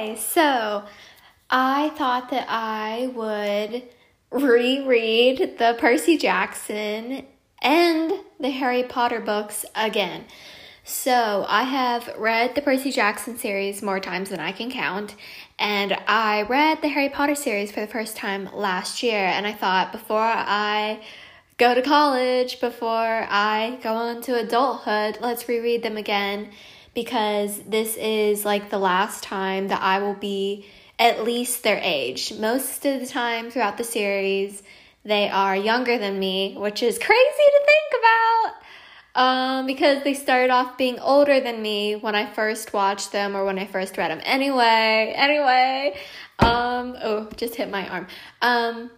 Okay, so I thought that I would reread the Percy Jackson and the Harry Potter books again. So, I have read the Percy Jackson series more times than I can count, and I read the Harry Potter series for the first time last year, and I thought before I go to college, before I go on to adulthood, let's reread them again because this is like the last time that I will be at least their age. Most of the time throughout the series, they are younger than me, which is crazy to think about. Um, because they started off being older than me when I first watched them or when I first read them. Anyway, anyway, um, oh, just hit my arm. Um,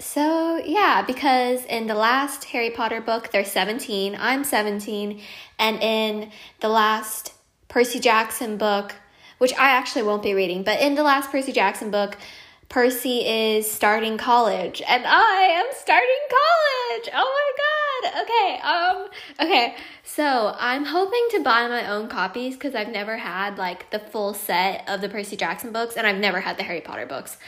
so yeah, because in the last Harry Potter book, they're 17, I'm 17, and in the last Percy Jackson book, which I actually won't be reading, but in the last Percy Jackson book, Percy is starting college and I am starting college. Oh my god. Okay. Um okay. So, I'm hoping to buy my own copies cuz I've never had like the full set of the Percy Jackson books and I've never had the Harry Potter books.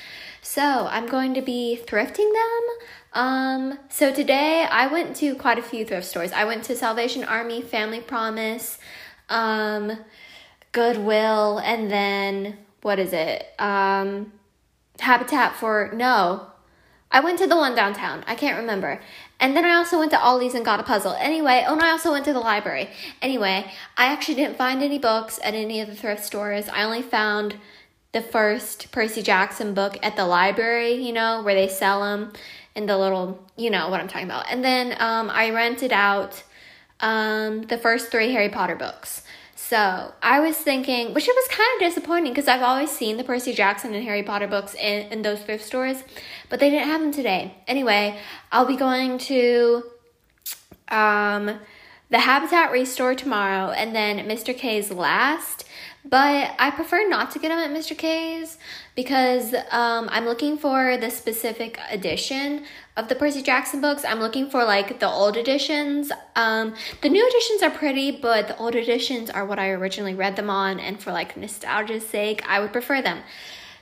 So, I'm going to be thrifting them. Um so today I went to quite a few thrift stores. I went to Salvation Army, Family Promise, um Goodwill and then what is it? Um Habitat for no. I went to the one downtown. I can't remember. And then I also went to Ollie's and got a puzzle. Anyway, oh, and I also went to the library. Anyway, I actually didn't find any books at any of the thrift stores. I only found the first Percy Jackson book at the library, you know, where they sell them in the little, you know what I'm talking about. And then um, I rented out um, the first three Harry Potter books. So I was thinking, which it was kind of disappointing because I've always seen the Percy Jackson and Harry Potter books in, in those thrift stores, but they didn't have them today. Anyway, I'll be going to um, the Habitat Restore tomorrow and then Mr. K's last. But I prefer not to get them at Mr. K's because um, I'm looking for the specific edition of the Percy Jackson books. I'm looking for like the old editions. Um, the new editions are pretty, but the old editions are what I originally read them on, and for like nostalgia's sake, I would prefer them.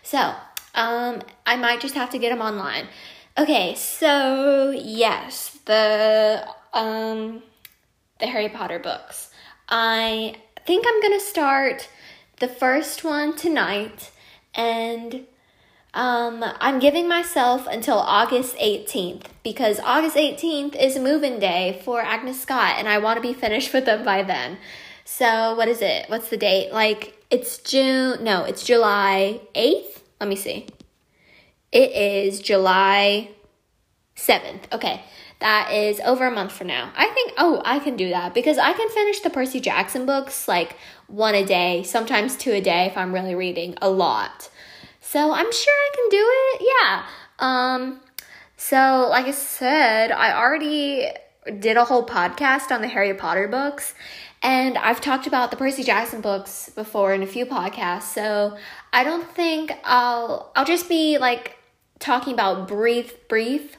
So um, I might just have to get them online. Okay, so yes, the um, the Harry Potter books. I think I'm gonna start the first one tonight, and um, I'm giving myself until August 18th because August 18th is move-in day for Agnes Scott, and I want to be finished with them by then. So, what is it? What's the date? Like, it's June, no, it's July 8th. Let me see. It is July 7th. Okay. That is over a month from now. I think, oh, I can do that because I can finish the Percy Jackson books like one a day, sometimes two a day if I'm really reading a lot. So I'm sure I can do it. Yeah. Um, so, like I said, I already did a whole podcast on the Harry Potter books. And I've talked about the Percy Jackson books before in a few podcasts, so I don't think I'll I'll just be like talking about brief brief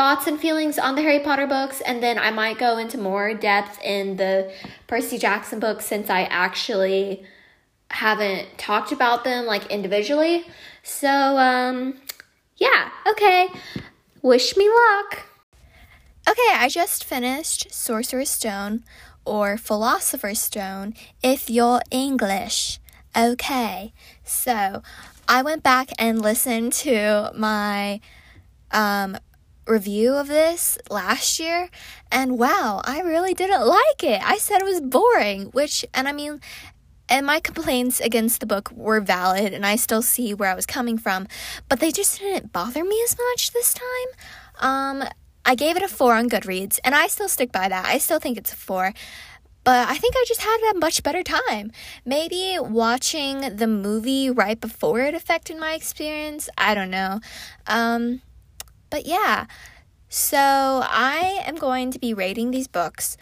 thoughts and feelings on the Harry Potter books, and then I might go into more depth in the Percy Jackson books since I actually haven't talked about them like individually. So, um, yeah, okay. Wish me luck. Okay, I just finished Sorcerer's Stone or Philosopher's Stone if you're English. Okay, so I went back and listened to my um, review of this last year, and wow, I really didn't like it. I said it was boring, which, and I mean, and my complaints against the book were valid, and I still see where I was coming from, but they just didn't bother me as much this time. Um, I gave it a four on Goodreads, and I still stick by that. I still think it's a four. But I think I just had a much better time. Maybe watching the movie right before it affected my experience. I don't know. Um, but yeah, so I am going to be rating these books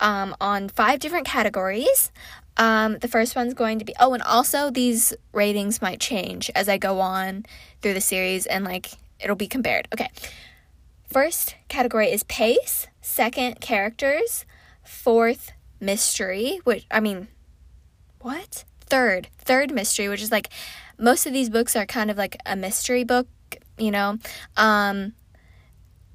um, on five different categories. Um, the first one's going to be, oh, and also these ratings might change as I go on through the series and like it'll be compared. Okay. First category is pace, second, characters, fourth, mystery, which I mean, what? third, third mystery, which is like most of these books are kind of like a mystery book, you know. Um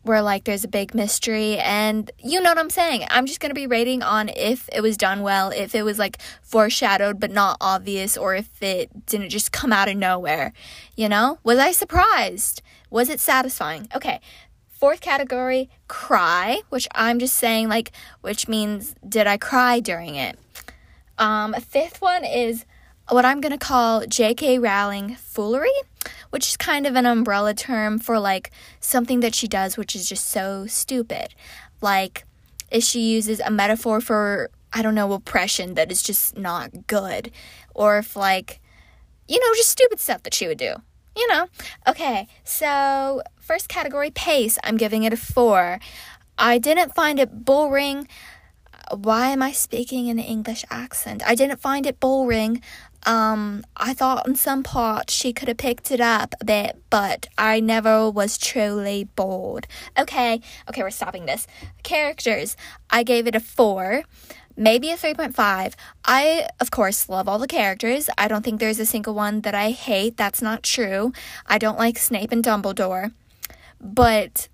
where like there's a big mystery and you know what I'm saying. I'm just going to be rating on if it was done well, if it was like foreshadowed but not obvious or if it didn't just come out of nowhere. You know? Was I surprised? Was it satisfying? Okay. Fourth category, cry, which I'm just saying like which means did I cry during it? Um fifth one is what I'm going to call J.K. Rowling foolery, which is kind of an umbrella term for like something that she does which is just so stupid. Like if she uses a metaphor for I don't know oppression that is just not good or if like you know just stupid stuff that she would do. You know. Okay. So, first category pace, I'm giving it a 4. I didn't find it boring why am I speaking in an English accent? I didn't find it boring. Um, I thought in some parts she could have picked it up a bit, but I never was truly bored. Okay, okay, we're stopping this. Characters, I gave it a 4, maybe a 3.5. I, of course, love all the characters. I don't think there's a single one that I hate. That's not true. I don't like Snape and Dumbledore. But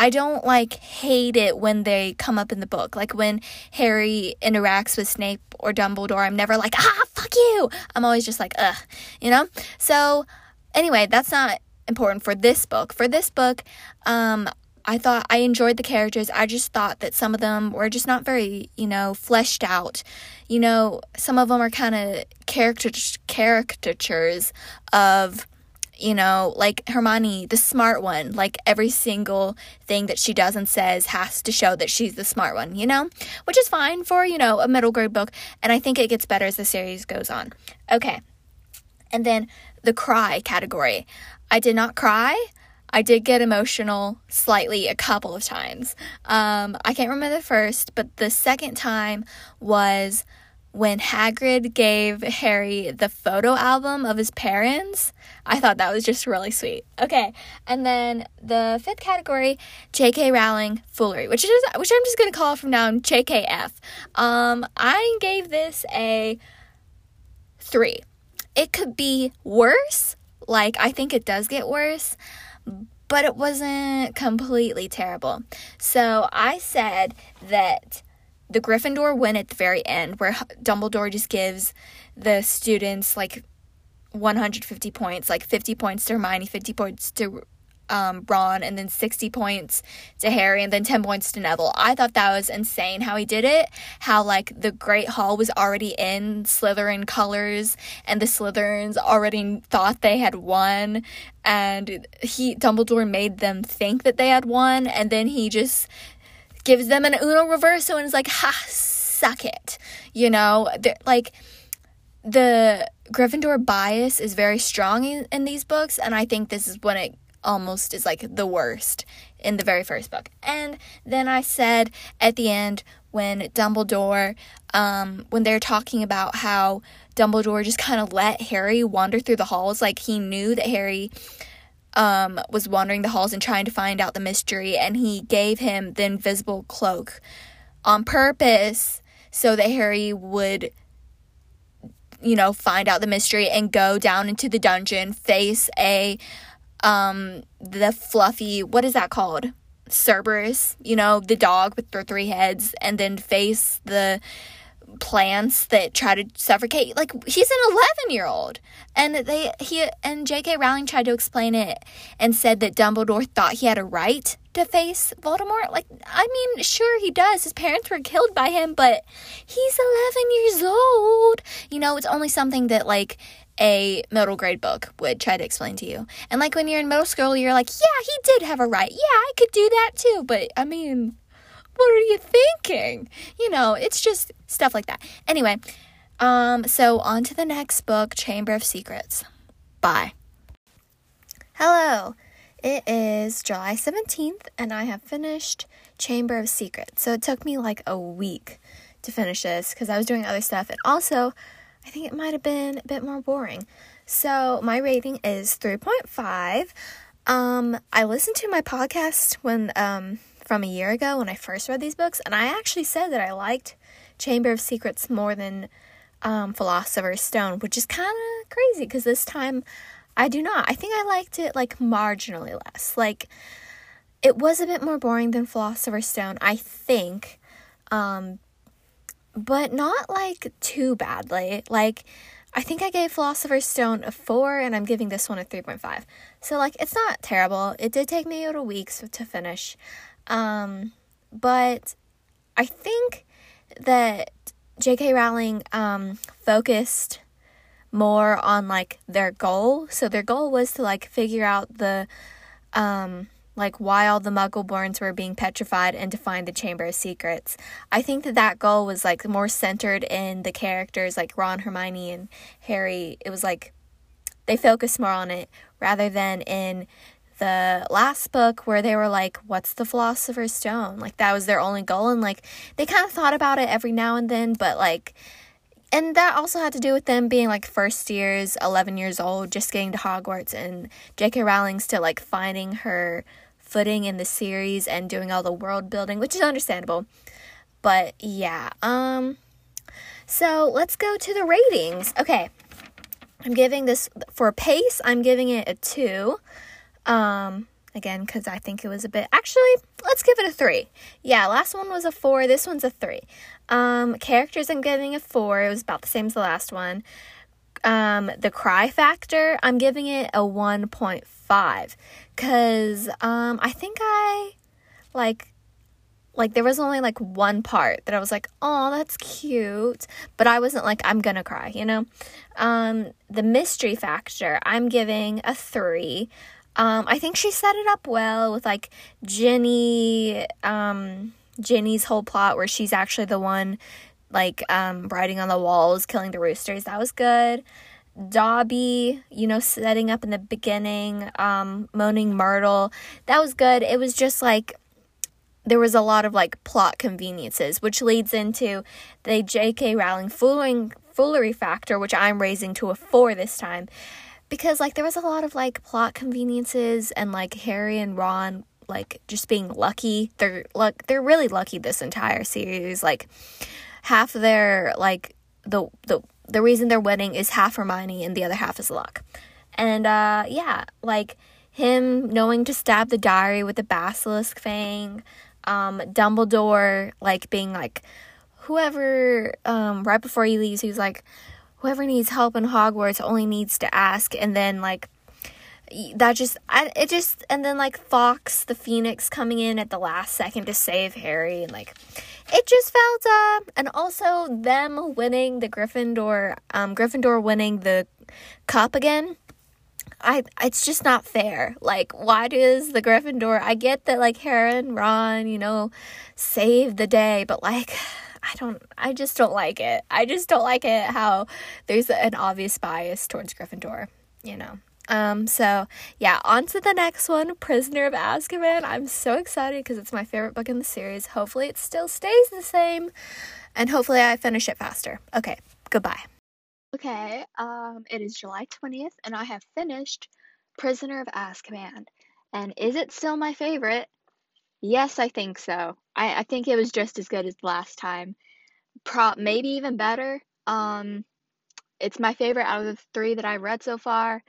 I don't like hate it when they come up in the book. Like when Harry interacts with Snape or Dumbledore, I'm never like, ah, fuck you. I'm always just like, ugh, you know? So, anyway, that's not important for this book. For this book, um, I thought I enjoyed the characters. I just thought that some of them were just not very, you know, fleshed out. You know, some of them are kind of character caricatures of you know, like Hermione, the smart one, like every single thing that she does and says has to show that she's the smart one, you know? Which is fine for, you know, a middle grade book, and I think it gets better as the series goes on. Okay. And then the cry category. I did not cry. I did get emotional slightly a couple of times. Um, I can't remember the first, but the second time was when Hagrid gave Harry the photo album of his parents. I thought that was just really sweet. Okay, and then the fifth category, J.K. Rowling foolery, which is which I'm just gonna call from now on JKF. Um, I gave this a three. It could be worse. Like I think it does get worse, but it wasn't completely terrible. So I said that the Gryffindor win at the very end, where Dumbledore just gives the students like 150 points, like 50 points to Hermione, 50 points to um, Ron, and then 60 points to Harry, and then 10 points to Neville. I thought that was insane how he did it. How, like, the Great Hall was already in Slytherin colors, and the Slytherins already thought they had won, and he, Dumbledore made them think that they had won, and then he just gives them an Uno reverso and is like, ha, suck it. You know, They're, like the Gryffindor bias is very strong in, in these books, and I think this is when it almost is like the worst in the very first book. And then I said at the end when Dumbledore, um, when they're talking about how Dumbledore just kind of let Harry wander through the halls, like he knew that Harry um, was wandering the halls and trying to find out the mystery, and he gave him the invisible cloak on purpose so that Harry would, you know, find out the mystery and go down into the dungeon, face a, um, the fluffy, what is that called? Cerberus, you know, the dog with the three heads, and then face the plants that try to suffocate. Like he's an 11 year old and they he and jk rowling tried to explain it and said that dumbledore thought he had a right to face voldemort. Like i mean sure he does. His parents were killed by him but he's 11 years old. You know it's only something that like a middle grade book would try to explain to you. And like when you're in middle school you're like yeah he did have a right. Yeah i could do that too. But i mean what are you thinking? You know, it's just stuff like that. Anyway, um, so on to the next book, Chamber of Secrets. Bye. Hello. It is July 17th, and I have finished Chamber of Secrets. So it took me like a week to finish this because I was doing other stuff, and also I think it might have been a bit more boring. So my rating is 3.5. Um, I listened to my podcast when um from a year ago when I first read these books, and I actually said that I liked Chamber of Secrets more than um, Philosopher's Stone, which is kind of crazy because this time I do not. I think I liked it like marginally less. Like it was a bit more boring than Philosopher's Stone, I think. Um, but not like too badly. Like I think I gave Philosopher's Stone a 4 and I'm giving this one a 3.5. So like it's not terrible. It did take me a little weeks to finish. Um, but I think that J.K. Rowling um, focused more on like their goal. So their goal was to like figure out the um like why all the muggleborns were being petrified and to find the chamber of secrets. I think that that goal was like more centered in the characters like Ron, Hermione and Harry. It was like they focused more on it rather than in the last book where they were like, What's the Philosopher's Stone? Like, that was their only goal. And like, they kind of thought about it every now and then, but like, and that also had to do with them being like first years, 11 years old, just getting to Hogwarts, and J.K. Rowling still like finding her footing in the series and doing all the world building, which is understandable. But yeah, um, so let's go to the ratings. Okay, I'm giving this for pace, I'm giving it a two. Um, again, because I think it was a bit. Actually, let's give it a three. Yeah, last one was a four. This one's a three. Um, characters, I'm giving a four. It was about the same as the last one. Um, the cry factor, I'm giving it a 1.5 because um, I think I like like there was only like one part that I was like, "Oh, that's cute," but I wasn't like I'm to cry, you know. Um the mystery factor, I'm giving a 3. Um, I think she set it up well with like Ginny, um, Ginny's whole plot where she's actually the one like um, writing on the walls, killing the roosters. That was good. Dobby, you know, setting up in the beginning, um, moaning Myrtle. That was good. It was just like there was a lot of like plot conveniences, which leads into the J.K. Rowling fooling foolery factor, which I'm raising to a four this time because like there was a lot of like plot conveniences and like Harry and Ron like just being lucky. They're like they're really lucky this entire series. Like half their like the the the reason they're winning is half Hermione and the other half is luck. And uh yeah, like him knowing to stab the diary with the basilisk fang, um Dumbledore like being like whoever um right before he leaves he's like whoever needs help in Hogwarts only needs to ask and then like that just I, it just and then like Fawkes the Phoenix coming in at the last second to save Harry and like it just felt uh and also them winning the Gryffindor um Gryffindor winning the cup again I it's just not fair. Like why does the Gryffindor I get that like Harry and Ron, you know, save the day, but like I don't I just don't like it. I just don't like it how there's an obvious bias towards Gryffindor, you know. Um so yeah, on to the next one, Prisoner of Azkaban. I'm so excited because it's my favorite book in the series. Hopefully it still stays the same and hopefully I finish it faster. Okay, goodbye. Okay, um it is July 20th and I have finished Prisoner of Azkaban. And is it still my favorite? Yes, I think so. I, I think it was just as good as last time. Pro maybe even better. Um it's my favorite out of the three that I've read so far.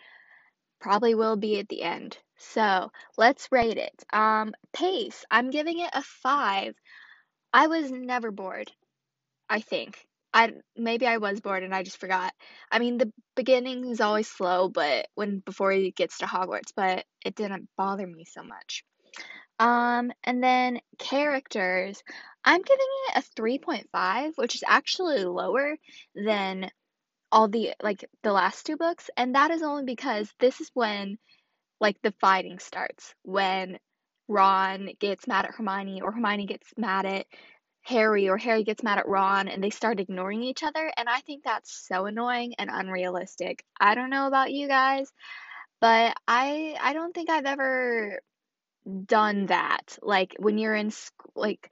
Probably will be at the end. So let's rate it. Um pace. I'm giving it a five. I was never bored. I think. I maybe I was bored and I just forgot. I mean, the beginning is always slow, but when before he gets to Hogwarts, but it didn't bother me so much. Um, and then characters, I'm giving it a 3.5, which is actually lower than all the like the last two books, and that is only because this is when like the fighting starts, when Ron gets mad at Hermione or Hermione gets mad at Harry or Harry gets mad at Ron and they start ignoring each other, and I think that's so annoying and unrealistic. I don't know about you guys, but I I don't think I've ever done that. Like when you're in school, like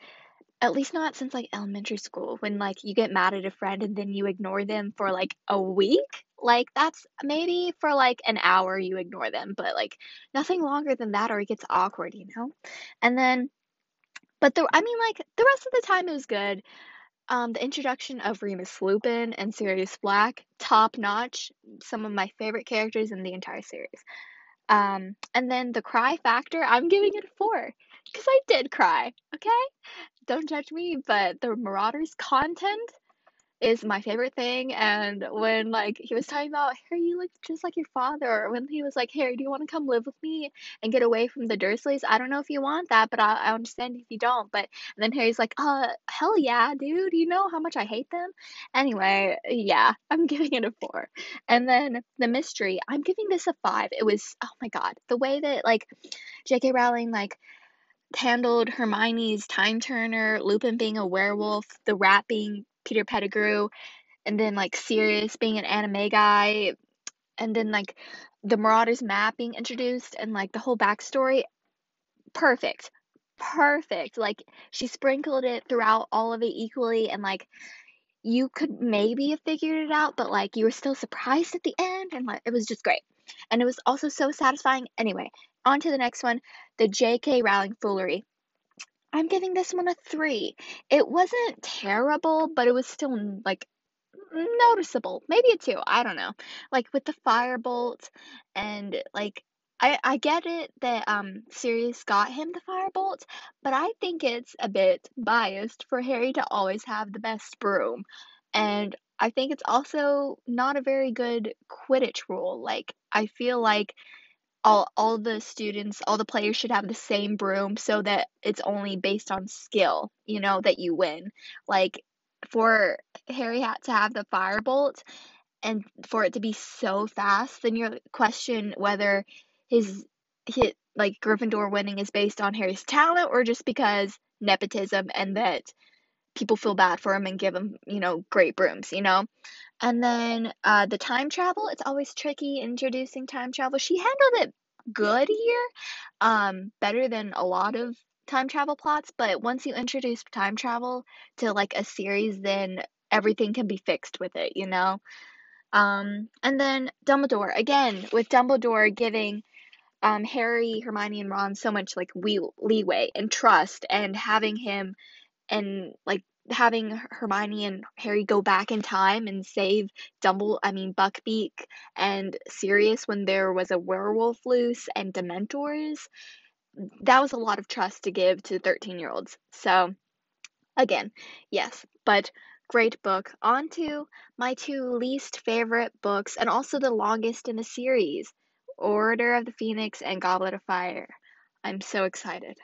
at least not since like elementary school, when like you get mad at a friend and then you ignore them for like a week. Like that's maybe for like an hour you ignore them, but like nothing longer than that or it gets awkward, you know? And then, but the, I mean, like the rest of the time it was good. Um, the introduction of Remus Lupin and Sirius Black, top notch. Some of my favorite characters in the entire series. Um, and then the cry factor, I'm giving it a four because I did cry. Okay, don't judge me, but the Marauders content is my favorite thing. And when like he was talking about Harry, you look just like your father, or when he was like, Harry, do you want to come live with me and get away from the Dursleys? I don't know if you want that, but I, I understand if you don't. But then Harry's like, uh, hell yeah, dude. You know how much I hate them. Anyway, yeah, I'm giving it a four. And then the mystery, I'm giving this a five. It was oh my god, the way that like J.K. Rowling like handled Hermione's time turner, Lupin being a werewolf, the rat being Peter Pettigrew, and then like Sirius being an Animagus, and then like the Marauders map being introduced, and like the whole backstory. Perfect. Perfect. Like she sprinkled it throughout all of it equally, and like you could maybe have figured it out, but like you were still surprised at the end, and like it was just great. And it was also so satisfying. Anyway, on to the next one the J.K. Rowling foolery. I'm giving this one a three. It wasn't terrible, but it was still like noticeable. Maybe a two. I don't know. Like with the firebolt and like I I get it that um Sirius got him the firebolt, but I think it's a bit biased for Harry to always have the best broom. And I think it's also not a very good Quidditch rule. Like I feel like all all the students, all the players should have the same broom so that it's only based on skill, you know, that you win. Like for Harry had to have the firebolt and for it to be so fast, then you question whether his hit like Gryffindor winning is based on Harry's talent or just because nepotism and that people feel bad for him and give him, you know, great brooms, you know? And then uh, the time travel, it's always tricky introducing time travel. She handled it good here, um, better than a lot of time travel plots. But once you introduce time travel to like a series, then everything can be fixed with it, you know? Um, and then Dumbledore, again, with Dumbledore giving um, Harry, Hermione, and Ron so much like we- leeway and trust, and having him and like having Hermione and Harry go back in time and save Dumble I mean Buckbeak and Sirius when there was a werewolf loose and Dementors. That was a lot of trust to give to 13 year olds. So again, yes, but great book. On to my two least favorite books and also the longest in the series. Order of the Phoenix and Goblet of Fire. I'm so excited.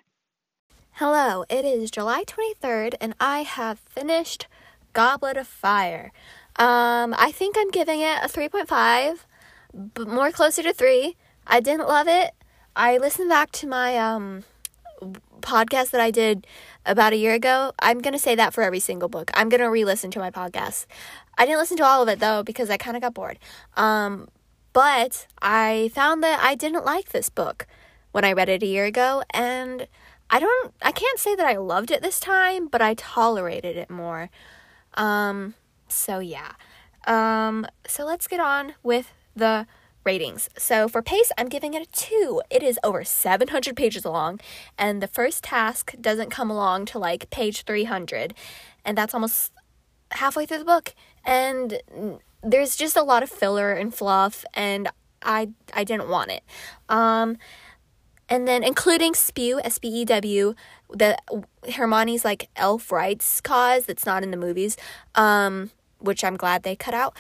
Hello, it is July 23rd, and I have finished Goblet of Fire. Um, I think I'm giving it a 3.5, but more closer to 3. I didn't love it. I listened back to my um, podcast that I did about a year ago. I'm going to say that for every single book. I'm going to re listen to my podcast. I didn't listen to all of it though because I kind of got bored. Um, but I found that I didn't like this book when I read it a year ago, and I don't I can't say that I loved it this time, but I tolerated it more. Um so yeah. Um so let's get on with the ratings. So for pace, I'm giving it a 2. It is over 700 pages long and the first task doesn't come along to like page 300 and that's almost halfway through the book and there's just a lot of filler and fluff and I I didn't want it. Um and then including Spew, S P E W, the Hermione's like elf rights cause that's not in the movies, um, which I'm glad they cut out.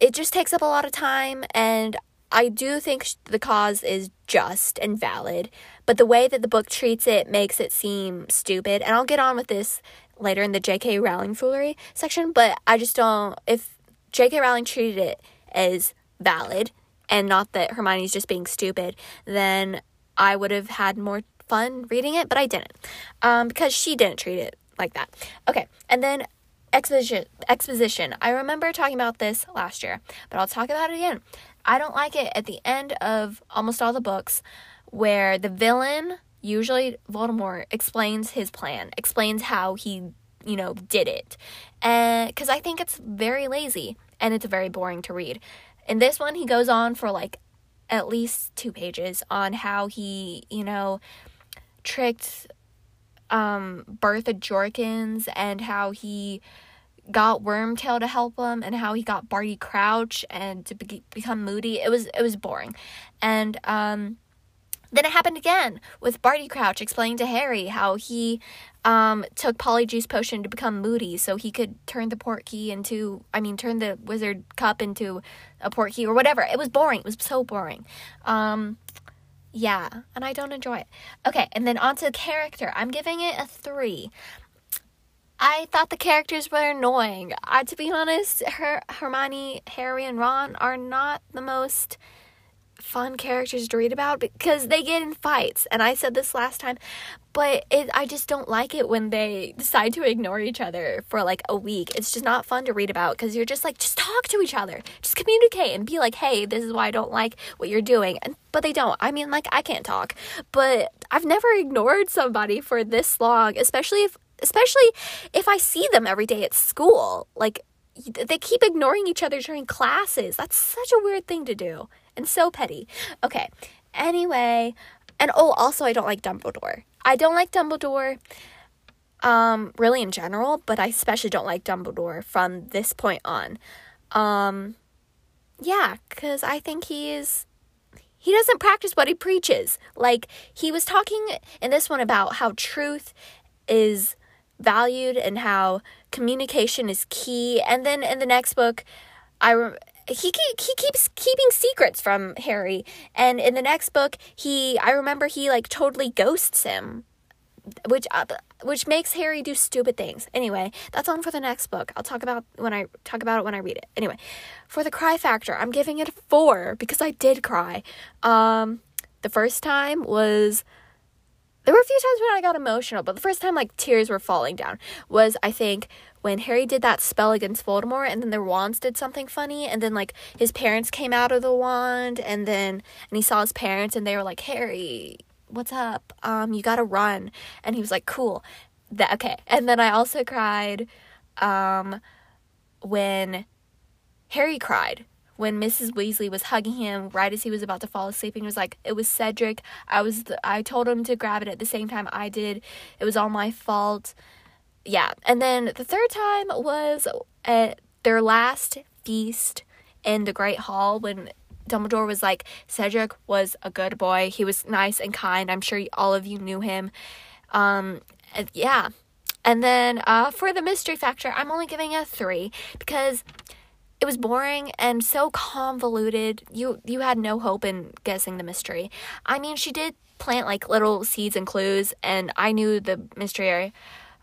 It just takes up a lot of time, and I do think the cause is just and valid, but the way that the book treats it makes it seem stupid. And I'll get on with this later in the J.K. Rowling foolery section, but I just don't. If J.K. Rowling treated it as valid and not that Hermione's just being stupid, then I would have had more fun reading it, but I didn't um, because she didn't treat it like that. Okay, and then exposition. Exposition. I remember talking about this last year, but I'll talk about it again. I don't like it at the end of almost all the books where the villain, usually Voldemort, explains his plan, explains how he, you know, did it, and because I think it's very lazy and it's very boring to read. In this one, he goes on for like at least two pages on how he, you know, tricked um, Bertha Jorkins and how he got Wormtail to help him and how he got Barty Crouch and to be- become moody. It was it was boring. And um then it happened again with Barty Crouch explaining to Harry how he um, took Polyjuice Potion to become moody so he could turn the Portkey into, I mean, turn the Wizard Cup into a Portkey or whatever. It was boring. It was so boring. Um, yeah, and I don't enjoy it. Okay, and then on to character. I'm giving it a three. I thought the characters were annoying. To be honest, her, Hermione, Harry, and Ron are not the most fun characters to read about because they get in fights. And I said this last time, but it, I just don't like it when they decide to ignore each other for like a week. It's just not fun to read about because you're just like, just talk to each other, just communicate and be like, hey, this is why I don't like what you're doing. And but they don't. I mean, like I can't talk, but I've never ignored somebody for this long, especially if especially if I see them every day at school. Like they keep ignoring each other during classes. That's such a weird thing to do and so petty. Okay. Anyway, and oh, also I don't like Dumbledore. I don't like Dumbledore um really in general, but I especially don't like Dumbledore from this point on. Um yeah, cuz I think he is he doesn't practice what he preaches. Like he was talking in this one about how truth is valued and how communication is key. And then in the next book, I re- he he keeps keeping secrets from Harry. And in the next book, he I remember he like totally ghosts him, which uh, which makes Harry do stupid things. Anyway, that's on for the next book. I'll talk about when I talk about it when I read it. Anyway, for the cry factor, I'm giving it a 4 because I did cry. Um the first time was there were a few times when I got emotional, but the first time like tears were falling down was I think when Harry did that spell against Voldemort and then their wands did something funny and then like his parents came out of the wand and then and he saw his parents and they were like, "Harry, what's up? Um you got to run." And he was like, "Cool." That okay. And then I also cried um when Harry cried when Mrs. Weasley was hugging him right as he was about to fall asleep and he was like, "It was Cedric. I was I told him to grab it at the same time I did. It was all my fault." Yeah. And then the third time was at their last feast in the Great Hall when Dumbledore was like, Cedric was a good boy. He was nice and kind. I'm sure all of you knew him. Um, yeah. And then uh, for the mystery factor, I'm only giving a three because it was boring and so convoluted. You you had no hope in guessing the mystery. I mean, she did plant like little seeds and clues, and I knew the mystery,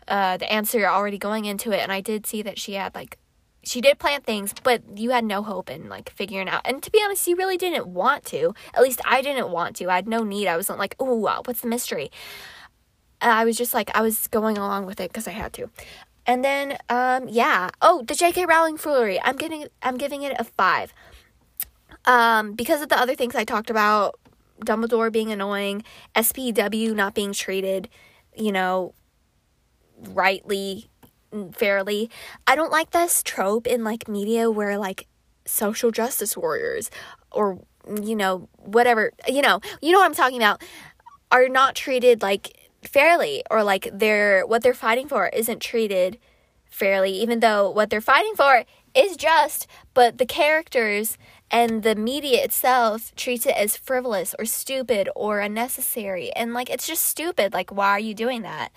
uh, the answer already going into it, and I did see that she had like. She did plant things, but you had no hope in like figuring out. And to be honest, you really didn't want to. At least I didn't want to. I had no need. I wasn't like, oh, what's the mystery? I was just like I was going along with it because I had to. And then, um, yeah. Oh, the J.K. Rowling foolery. I'm getting, I'm giving it a five. Um, because of the other things I talked about, Dumbledore being annoying, SPW not being treated, you know, rightly, fairly. I don't like this trope in like media where like social justice warriors or you know whatever you know you know what I'm talking about are not treated like fairly or like they're what they're fighting for isn't treated fairly even though what they're fighting for is just but the characters and the media itself treats it as frivolous or stupid or unnecessary. And like it's just stupid. Like why are you doing that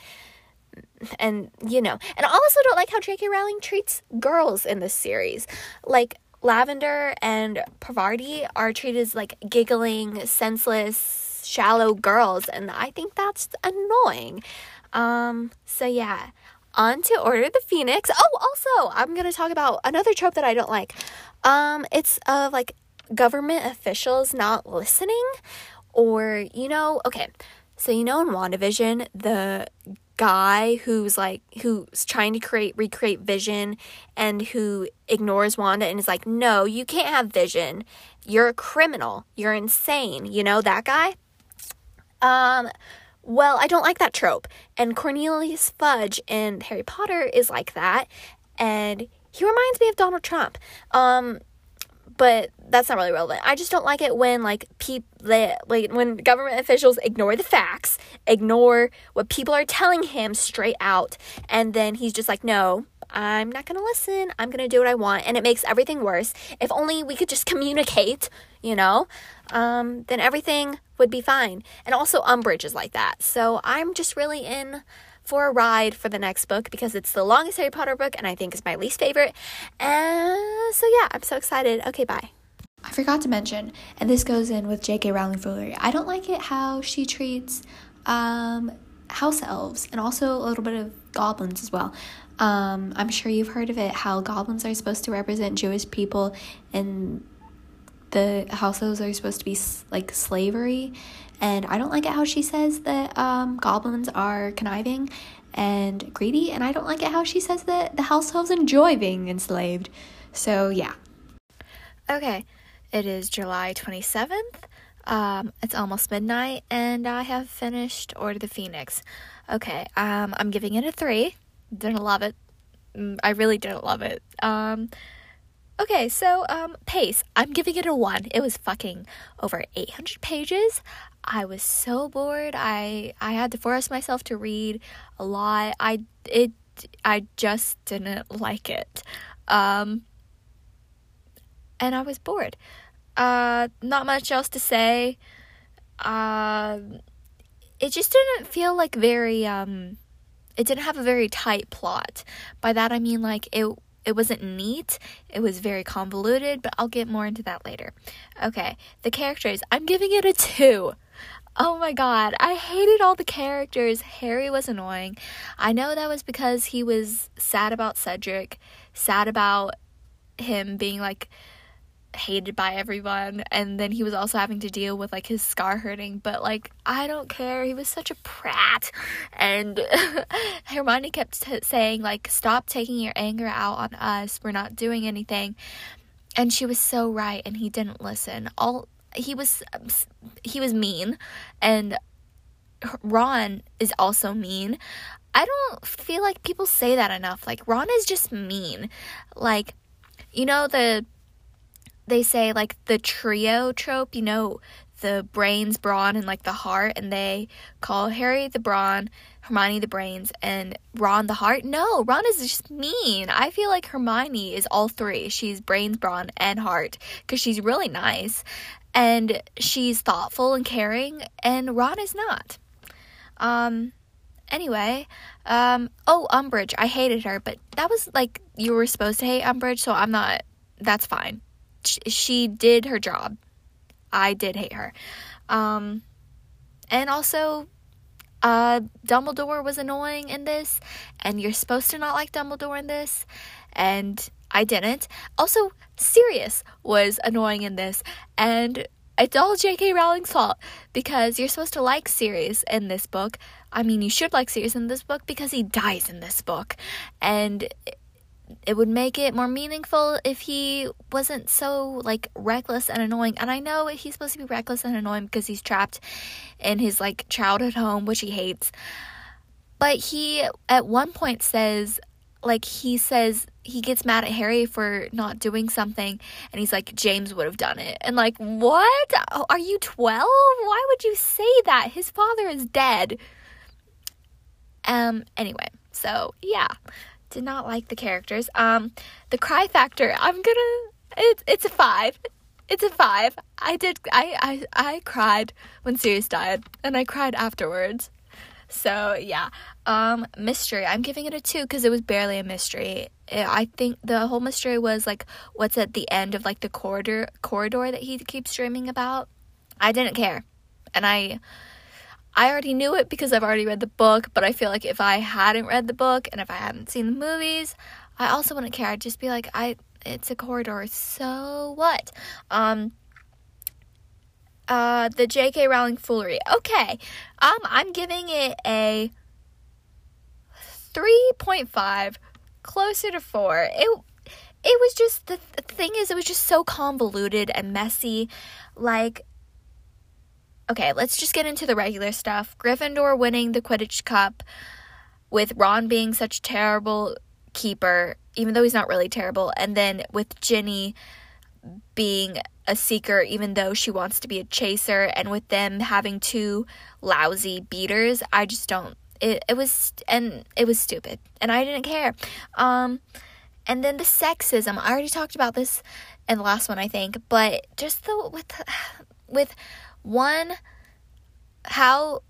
and you know and I also don't like how J.K. Rowling treats girls in this series like Lavender and Parvati are treated as like giggling senseless shallow girls, and I think that's annoying. Um, so yeah, on to Order the Phoenix. Oh, also, I'm gonna talk about another trope that I don't like. Um, it's of like government officials not listening, or you know, okay, so you know in WandaVision, the guy who's like who's trying to create recreate vision and who ignores Wanda and is like, "No, you can't have vision. You're a criminal. You're insane." You know that guy? Um, well, I don't like that trope. And Cornelius Fudge in Harry Potter is like that. And he reminds me of Donald Trump. Um, but that's not really relevant. I just don't like it when like people like when government officials ignore the facts, ignore what people are telling him straight out, and then he's just like, "No, I'm not going to listen. I'm going to do what I want." And it makes everything worse. If only we could just communicate, you know? Um, then everything would be fine. And also Umbridge is like that. So I'm just really in for a ride for the next book because it's the longest Harry Potter book and I think it's my least favorite. And so yeah, I'm so excited. Okay, bye. I forgot to mention, and this goes in with J.K. Rowling foolery. I don't like it how she treats um, house elves and also a little bit of goblins as well. Um, I'm sure you've heard of it how goblins are supposed to represent Jewish people and the house elves are supposed to be like slavery and I don't like it how she says that um, goblins are conniving and greedy, and I don't like it how she says that the house elves enjoy being enslaved. So, yeah. Okay, it is July 27th. Um, it's almost midnight, and I have finished Order the Phoenix. Okay, um, I'm giving it a three. Didn't love it. Mm, I really didn't love it. Um, Okay, so um pace. I'm giving it a 1. It was fucking over 800 pages. I was so bored. I I had to force myself to read a lot. I it I just didn't like it. Um and I was bored. Uh not much else to say. Uh it just didn't feel like very um it didn't have a very tight plot. By that I mean like it it wasn't neat, it was very convoluted, but I'll get more into that later. Okay, the characters, I'm giving it a 2. Oh my god, I hated all the characters. Harry was annoying. I know that was because he was sad about Cedric, sad about him being like hated by everyone and then he was also having to deal with like his scar hurting but like I don't care. He was such a prat. And Hermione kept t- saying like stop taking your anger out on us. We're not doing anything. And she was so right and he didn't listen. All he was um, he was mean and Ron is also mean. I don't feel like people say that enough. Like Ron is just mean. Like you know the they say like the trio trope, you know, the brains, brawn, and like the heart, and they call Harry the brawn, Hermione the brains, and Ron the heart. No, Ron is just mean. I feel like Hermione is all three. She's brains, brawn, and heart because she's really nice and she's thoughtful and caring, and Ron is not. Um, anyway, um, oh, Umbridge. I hated her, but that was like you were supposed to hate Umbridge, so I'm not. That's fine she did her job. I did hate her. Um, and also, uh, Dumbledore was annoying in this, and you're supposed to not like Dumbledore in this, and I didn't. Also, Sirius was annoying in this, and it's all J.K. Rowling's fault because you're supposed to like Sirius in this book. I mean, you should like Sirius in this book because he dies in this book, and it would make it more meaningful if he wasn't so like reckless and annoying. And I know he's supposed to be reckless and annoying because he's trapped in his like childhood home, which he hates. But he at one point says like he says he gets mad at Harry for not doing something and he's like James would have done it. And like, what? Are you 12? Why would you say that? His father is dead. Um anyway, so yeah did not like the characters. Um, the cry factor, I'm gonna. It's it's a five. It's a five. I did. I I I cried when Sirius died, and I cried afterwards. So yeah. Um, mystery. I'm giving it a two because it was barely a mystery. I think the whole mystery was like what's at the end of like the corridor corridor that he keeps dreaming about. I didn't care, and I I already knew it because I've already read the book, but I feel like if I hadn't read the book and if I hadn't seen the movies, I also wouldn't care. I'd just be like, I it's a corridor, so what? Um uh the JK Rowling foolery. Okay. Um I'm giving it a 3.5 closer to 4. It it was just the, the thing is it was just so convoluted and messy. Like okay, let's just get into the regular stuff. Gryffindor winning the Quidditch Cup with Ron being such terrible keeper, even though he's not really terrible, and then with Ginny being a seeker even though she wants to be a chaser and with them having two lousy beaters i just don't it, it was and it was stupid and i didn't care um and then the sexism i already talked about this in the last one i think but just the with with one how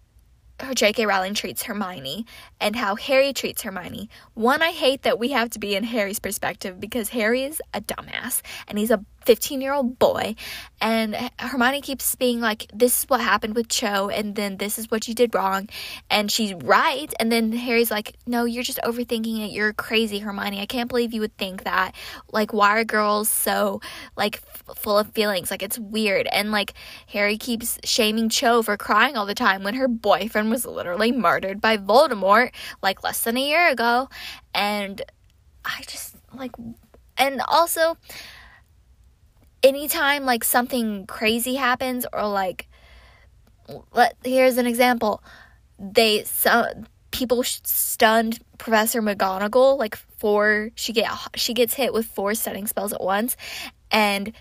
her J.K. Rowling treats Hermione and how Harry treats Hermione. One, I hate that we have to be in Harry's perspective because Harry is a dumbass and he's a 15 year old boy. And Hermione keeps being like, This is what happened with Cho, and then this is what you did wrong. And she's right. And then Harry's like, No, you're just overthinking it. You're crazy, Hermione. I can't believe you would think that. Like, why are girls so, like, f- full of feelings? Like, it's weird. And, like, Harry keeps shaming Cho for crying all the time when her boyfriend was literally murdered by Voldemort, like, less than a year ago. And I just, like, and also, anytime like something crazy happens or like let here's an example. They some people stunned professor mcgonagall like four she get she gets hit with four stunning spells at once and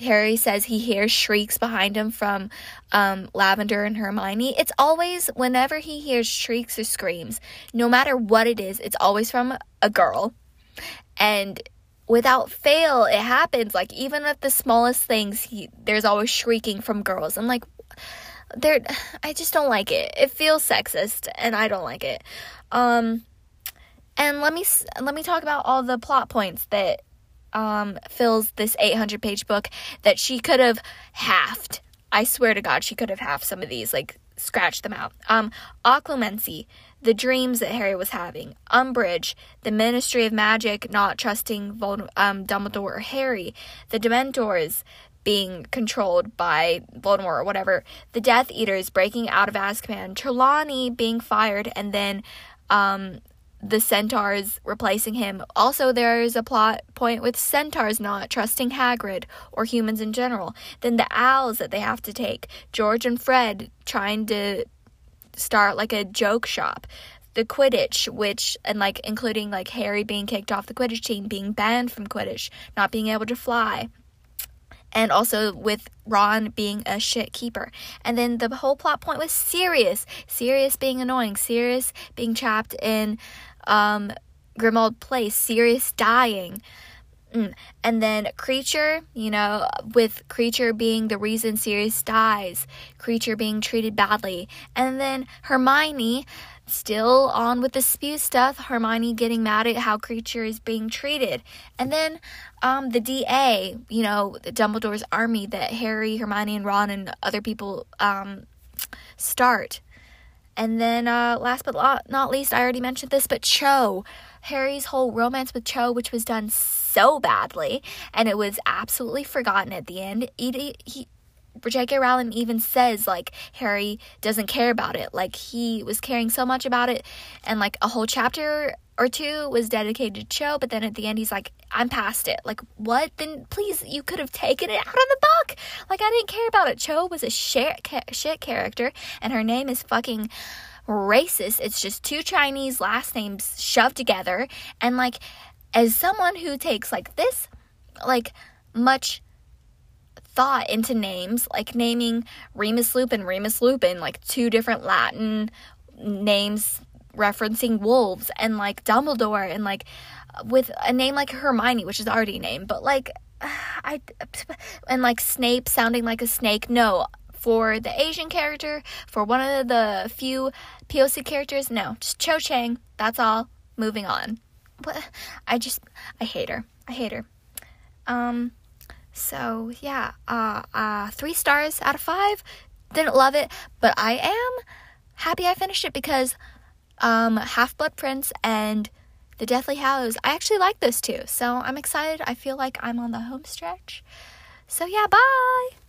harry says he hears shrieks behind him from um, lavender and hermione. It's always whenever he hears shrieks or screams no matter what it is it's always from a girl. And without fail it happens. Like even at the smallest things he, there's always shrieking from girls. And like there i just don't like it. It feels sexist and i don't like it. Um and let me let me talk about all the plot points that um fills this 800 page book that she could have halved. I swear to god she could have halved some of these like scratch them out. Um occlumency the dreams that Harry was having, Umbridge, the Ministry of Magic not trusting Vol- um, Dumbledore or Harry, the Dementors being controlled by Voldemort or whatever, the Death Eaters breaking out of Azkaban, Trelawney being fired, and then um, the centaurs replacing him. Also, there's a plot point with centaurs not trusting Hagrid or humans in general. Then the owls that they have to take. George and Fred trying to start like a joke shop. The Quidditch, which, and like including like Harry being kicked off the Quidditch team, being banned from Quidditch, not being able to fly and also with Ron being a shit keeper. And then the whole plot point was Sirius, Sirius being annoying, Sirius being trapped in um, Grimmauld Place, Sirius dying. Mm. And then Kreacher, you know, with Kreacher being the reason Sirius dies, Kreacher being treated badly. And then Hermione, still on with the spew stuff, Hermione getting mad at how Kreacher is being treated. And then um, the DA, you know, Dumbledore's army that Harry, Hermione, and Ron and other people um, start. And then uh, last but not least, I already mentioned this, but Cho. Harry's whole romance with Cho, which was done so badly, and it was absolutely forgotten at the end. He, he, J.K. Rowling even says like Harry doesn't care about it. Like he was caring so much about it, and like a whole chapter or two was dedicated to Cho, but then at the end he's like, I'm past it. Like, what? Then please, you could have taken it out of the book. Like, I didn't care about it. Cho was a shit, shit character, and her name is fucking racist. It's just two Chinese last names shoved together. And like, as someone who takes like this, like much thought into names, like naming Remus Lupin, and Remus Lupin, like two different Latin names referencing wolves, and like Dumbledore, and like with a name like Hermione, which is already a name, but like I and like Snape sounding like a snake. No, for the Asian character, for one of the few POC characters, no, just Cho Chang. That's all. Moving on. But I just I hate her. I hate her. Um so yeah, uh uh 3 stars out of 5. Didn't love it, but I am happy I finished it because um Half Blood Prince and the Deathly Hallows, I actually like those two. So I'm excited. I feel like I'm on the home stretch. So yeah, bye.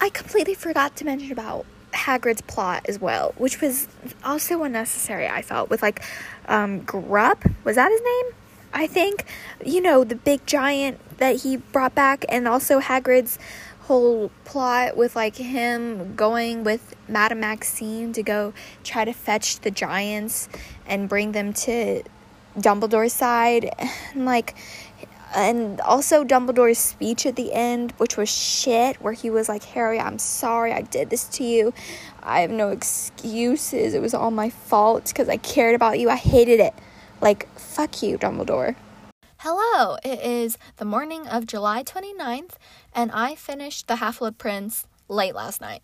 I completely forgot to mention about Hagrid's plot as well, which was also unnecessary, I felt, with like um Grubb, was that his name? I think, you know, the big giant that he brought back and also Hagrid's whole plot with like him going with Madame Maxine to go try to fetch the giants and bring them to Dumbledore's side. And like and also Dumbledore's speech at the end, which was shit, where he was like, Harry, I'm sorry I did this to you. I have no excuses. It was all my fault because I cared about you. I hated it. Like, fuck you, Dumbledore. Hello, it is the morning of July 29th, and I finished The Half Blood Prince late last night.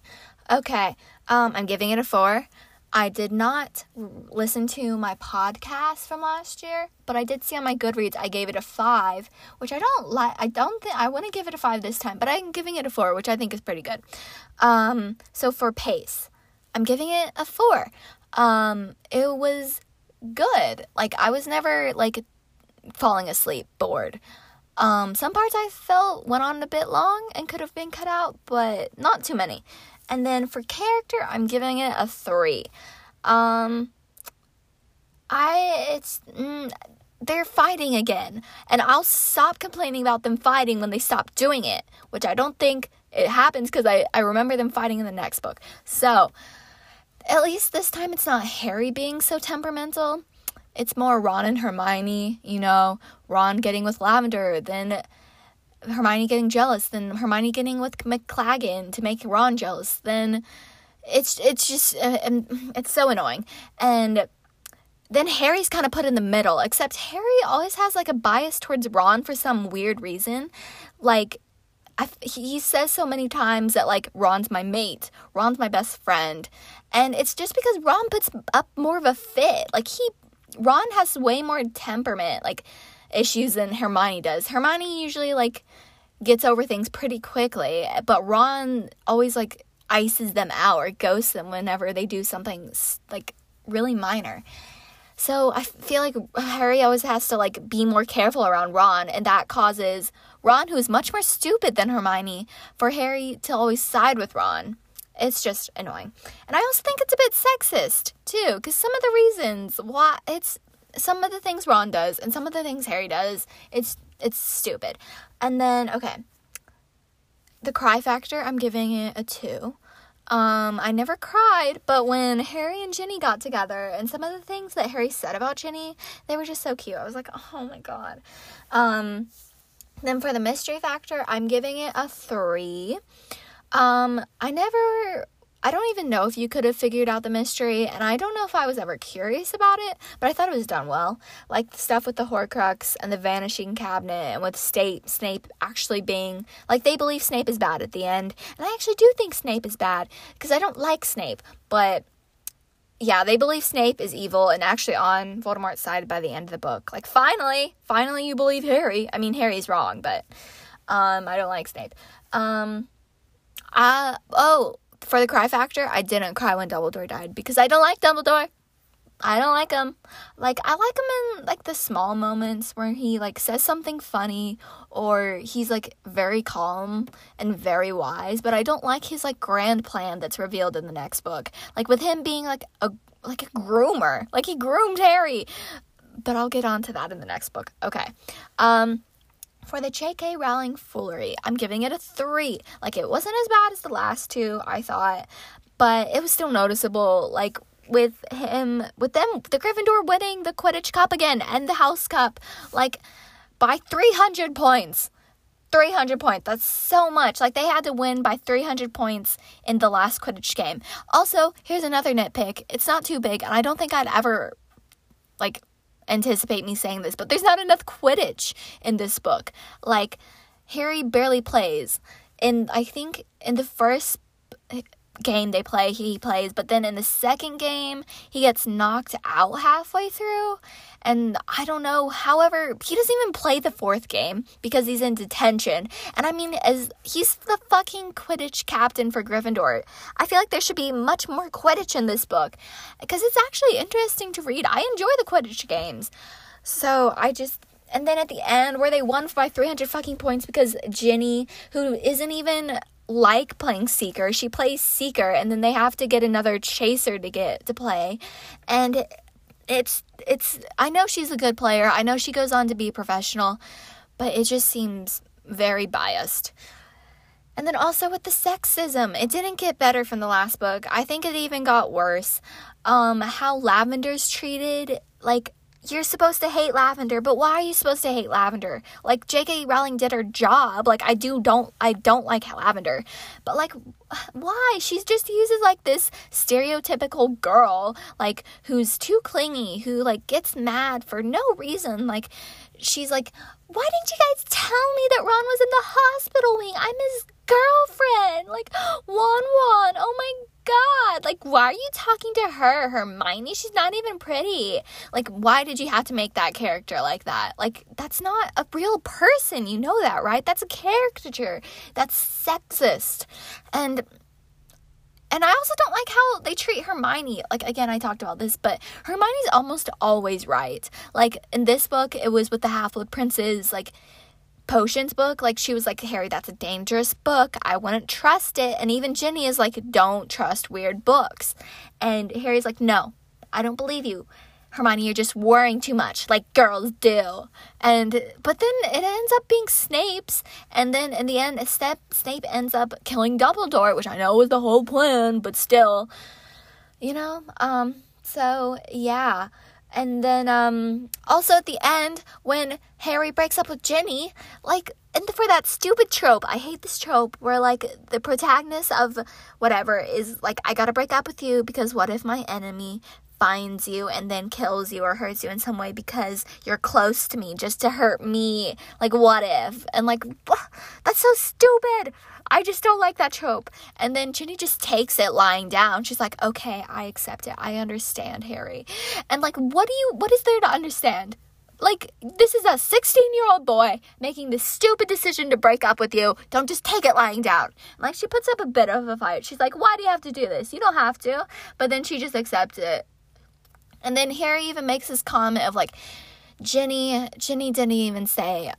Okay, um, I'm giving it a four. I did not listen to my podcast from last year, but I did see on my Goodreads I gave it a five, which I don't like. I don't think I want to give it a five this time, but I'm giving it a four, which I think is pretty good. Um, so for pace, I'm giving it a four. Um, it was good. Like I was never like falling asleep bored. Um, some parts I felt went on a bit long and could have been cut out, but not too many. And then for character, I'm giving it a three. Um, I it's mm, they're fighting again, and I'll stop complaining about them fighting when they stop doing it, which I don't think it happens because I I remember them fighting in the next book. So at least this time it's not Harry being so temperamental. It's more Ron and Hermione, you know, Ron getting with Lavender, then Hermione getting jealous, then Hermione getting with McLaggen to make Ron jealous, then it's it's just uh, it's so annoying. And then Harry's kind of put in the middle, except Harry always has like a bias towards Ron for some weird reason. Like I, he says so many times that like Ron's my mate, Ron's my best friend, and it's just because Ron puts up more of a fit. Like he, Ron has way more temperament. Like issues than Hermione does. Hermione usually like gets over things pretty quickly, but Ron always like ices them out or ghosts them whenever they do something like really minor. So I feel like Harry always has to like be more careful around Ron, and that causes Ron, who is much more stupid than Hermione, for Harry to always side with Ron. It's just annoying. And I also think it's a bit sexist too, because some of the reasons why it's some of the things Ron does and some of the things Harry does, it's it's stupid. And then okay, the cry factor, I'm giving it a two. Um, I never cried, but when Harry and Ginny got together and some of the things that Harry said about Ginny, they were just so cute. I was like, oh my god. Um, then for the mystery factor, I'm giving it a three. Um, I never I don't even know if you could have figured out the mystery, and I don't know if I was ever curious about it, but I thought it was done well. Like the stuff with the Horcrux and the vanishing cabinet, and with Snape, Snape actually being like they believe Snape is bad at the end, and I actually do think Snape is bad because I don't like Snape, but yeah, they believe Snape is evil and actually on Voldemort's side by the end of the book. Like finally, finally you believe Harry. I mean Harry's wrong, but um I don't like Snape. Um uh oh, for the cry factor, I didn't cry when Dumbledore died because I don't like Dumbledore. I don't like him. Like I like him in like the small moments where he like says something funny or he's like very calm and very wise, but I don't like his like grand plan that's revealed in the next book. Like with him being like a like a groomer. Like he groomed Harry. But I'll get on to that in the next book. Okay. Um for the J.K. Rowling foolery, I'm giving it a three. Like, it wasn't as bad as the last two, I thought, but it was still noticeable. Like, with him, with them, the Gryffindor winning the Quidditch Cup again and the House Cup, like, by 300 points. 300 points. That's so much. Like, they had to win by 300 points in the last Quidditch game. Also, here's another nitpick. It's not too big, and I don't think I'd ever, like, anticipate me saying this, but there's not enough Quidditch in this book. Like, Harry barely plays. And I think in the first game they play, he plays, but then in the second game, he gets knocked out halfway through. And I don't know, however, he doesn't even play the fourth game because he's in detention. And I mean, as he's the fucking Quidditch captain for Gryffindor, I feel like there should be much more Quidditch in this book because it's actually interesting to read. I enjoy the Quidditch games. So I just and then at the end where they won by 300 fucking points because Ginny, who isn't even like playing Seeker. She plays Seeker and then they have to get another chaser to get to play. And it's it's I know she's a good player. I know she goes on to be professional, but it just seems very biased. And then also with the sexism, it didn't get better from the last book. I think it even got worse. Um how Lavender's treated like you're supposed to hate lavender but why are you supposed to hate lavender? Like jk rowling did her job. Like i do don't i don't like lavender. But like why? She just uses like this stereotypical girl like who's too clingy who like gets mad for no reason. Like she's like why didn't you guys tell me that ron was in the hospital wing? I'm his girlfriend. Like one one oh my god, like, why are you talking to her, Hermione? She's not even pretty. Like, why did you have to make that character like that? Like, that's not a real person. You know that, right? That's a caricature. That's sexist. And and I also don't like how they treat Hermione. Like, again, I talked about this, but Hermione's almost always right. Like, in this book, it was with the Half Blood Princes. Like, potions book like she was like harry that's a dangerous book. I wouldn't trust it. And even ginny is like don't trust weird books. And harry's like no i don't believe you. Hermione you're just worrying too much like girls do. And but then it ends up being snape's. And then in the end step snape ends up killing dumbledore which i know was the whole plan but still you know um so yeah and then um also at the end when Harry breaks up with Ginny, like and for that stupid trope, I hate this trope where like the protagonist of whatever is like I got to break up with you because what if my enemy finds you and then kills you or hurts you in some way because you're close to me just to hurt me. Like, what if? And like, that's so stupid. I just don't like that trope. And then Ginny just takes it lying down. She's like, okay, I accept it. I understand, Harry. And like, what do you, what is there to understand? Like, this is a 16 year old boy making this stupid decision to break up with you. Don't just take it lying down. Like, she puts up a bit of a fight. She's like, why do you have to do this? You don't have to. But then she just accepts it and then Harry even makes this comment of like, Ginny, Ginny didn't even say,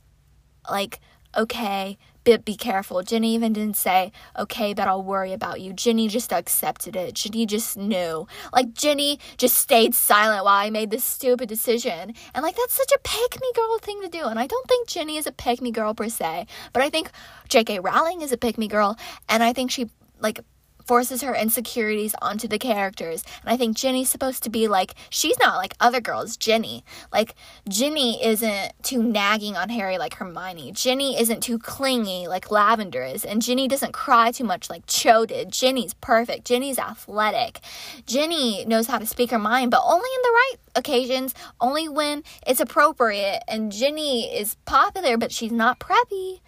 like, okay, but be careful. Ginny even didn't say, okay, but I'll worry about you. Ginny just accepted it. Ginny just knew. Like, Ginny just stayed silent while I made this stupid decision. And, like, that's such a pick me girl thing to do. And I don't think Ginny is a pick me girl per se, but I think J.K. Rowling is a pick me girl. And I think she, like, forces her insecurities onto the characters. And I think Ginny's supposed to be like, she's not like other girls, Ginny. Like, Ginny isn't too nagging on Harry like Hermione. Ginny isn't too clingy like Lavender is. And Ginny doesn't cry too much like Cho did. Ginny's perfect. Ginny's athletic. Ginny knows how to speak her mind, but only in the right occasions, only when it's appropriate. And Ginny is popular, but she's not preppy.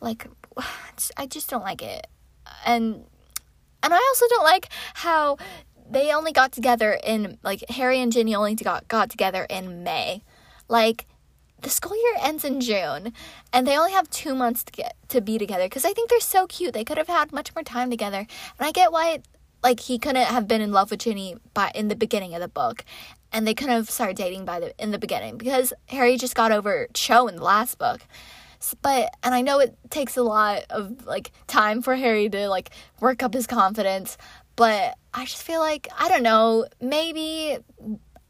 Like, I just don't like it. And and I also don't like how they only got together in like Harry and Ginny only got got together in May. Like the school year ends in June and they only have 2 months to get to be together cuz I think they're so cute. They could have had much more time together. And I get why like he couldn't have been in love with Ginny by in the beginning of the book and they couldn't have started dating by the in the beginning because Harry just got over Cho in the last book but and I know it takes a lot of like time for Harry to like work up his confidence, but I just feel like I don't know, maybe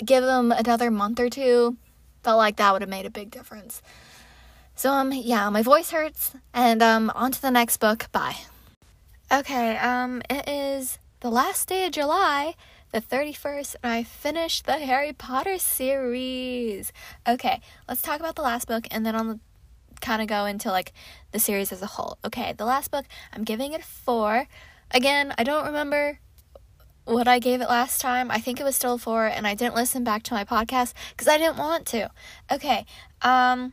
give him another month or two. Felt like that would have made a big difference. So um yeah, my voice hurts and um on to the next book. Bye. Okay, um it is the last day of July the 31st, and I finished the Harry Potter series. Okay, let's talk about the last book, and then on the kind of go into like the series as a whole. Okay, the last book, I'm giving it four. Again, I don't remember what I gave it last time. I think it was still four, and I didn't listen back to my podcast because I didn't want to. Okay, um,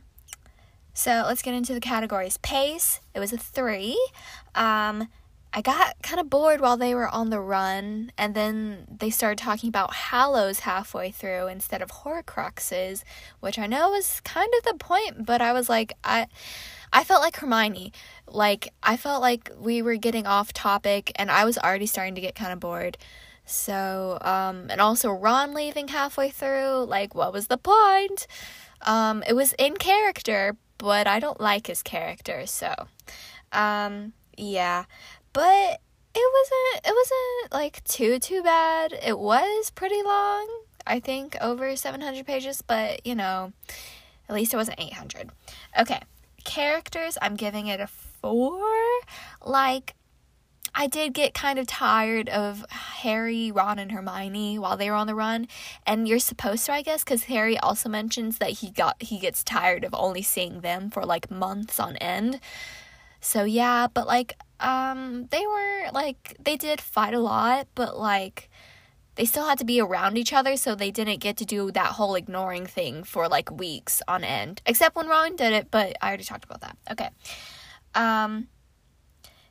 so let's get into the categories. Pace, it was a three. Um, I got kind of bored while they were on the run, and then they started talking about Hallows halfway through instead of Horcruxes, which I know was kind of the point, but I was like, I. I felt like Hermione. Like, I felt like we were getting off topic, and I was already starting to get kind of bored. So, um, and also Ron leaving halfway through, like, what was the point? Um, it was in character, but I don't like his character, so, um, yeah but it wasn't it wasn't like too too bad. It was pretty long. I think over 700 pages, but you know, at least it wasn't 800. Okay. Characters, I'm giving it a 4. Like I did get kind of tired of Harry, Ron, and Hermione while they were on the run, and you're supposed to, I guess, because Harry also mentions that he got he gets tired of only seeing them for like months on end. So yeah, but like um they were like they did fight a lot, but like they still had to be around each other so they didn't get to do that whole ignoring thing for like weeks on end. Except when ron did it but i already talked about that. Okay. Um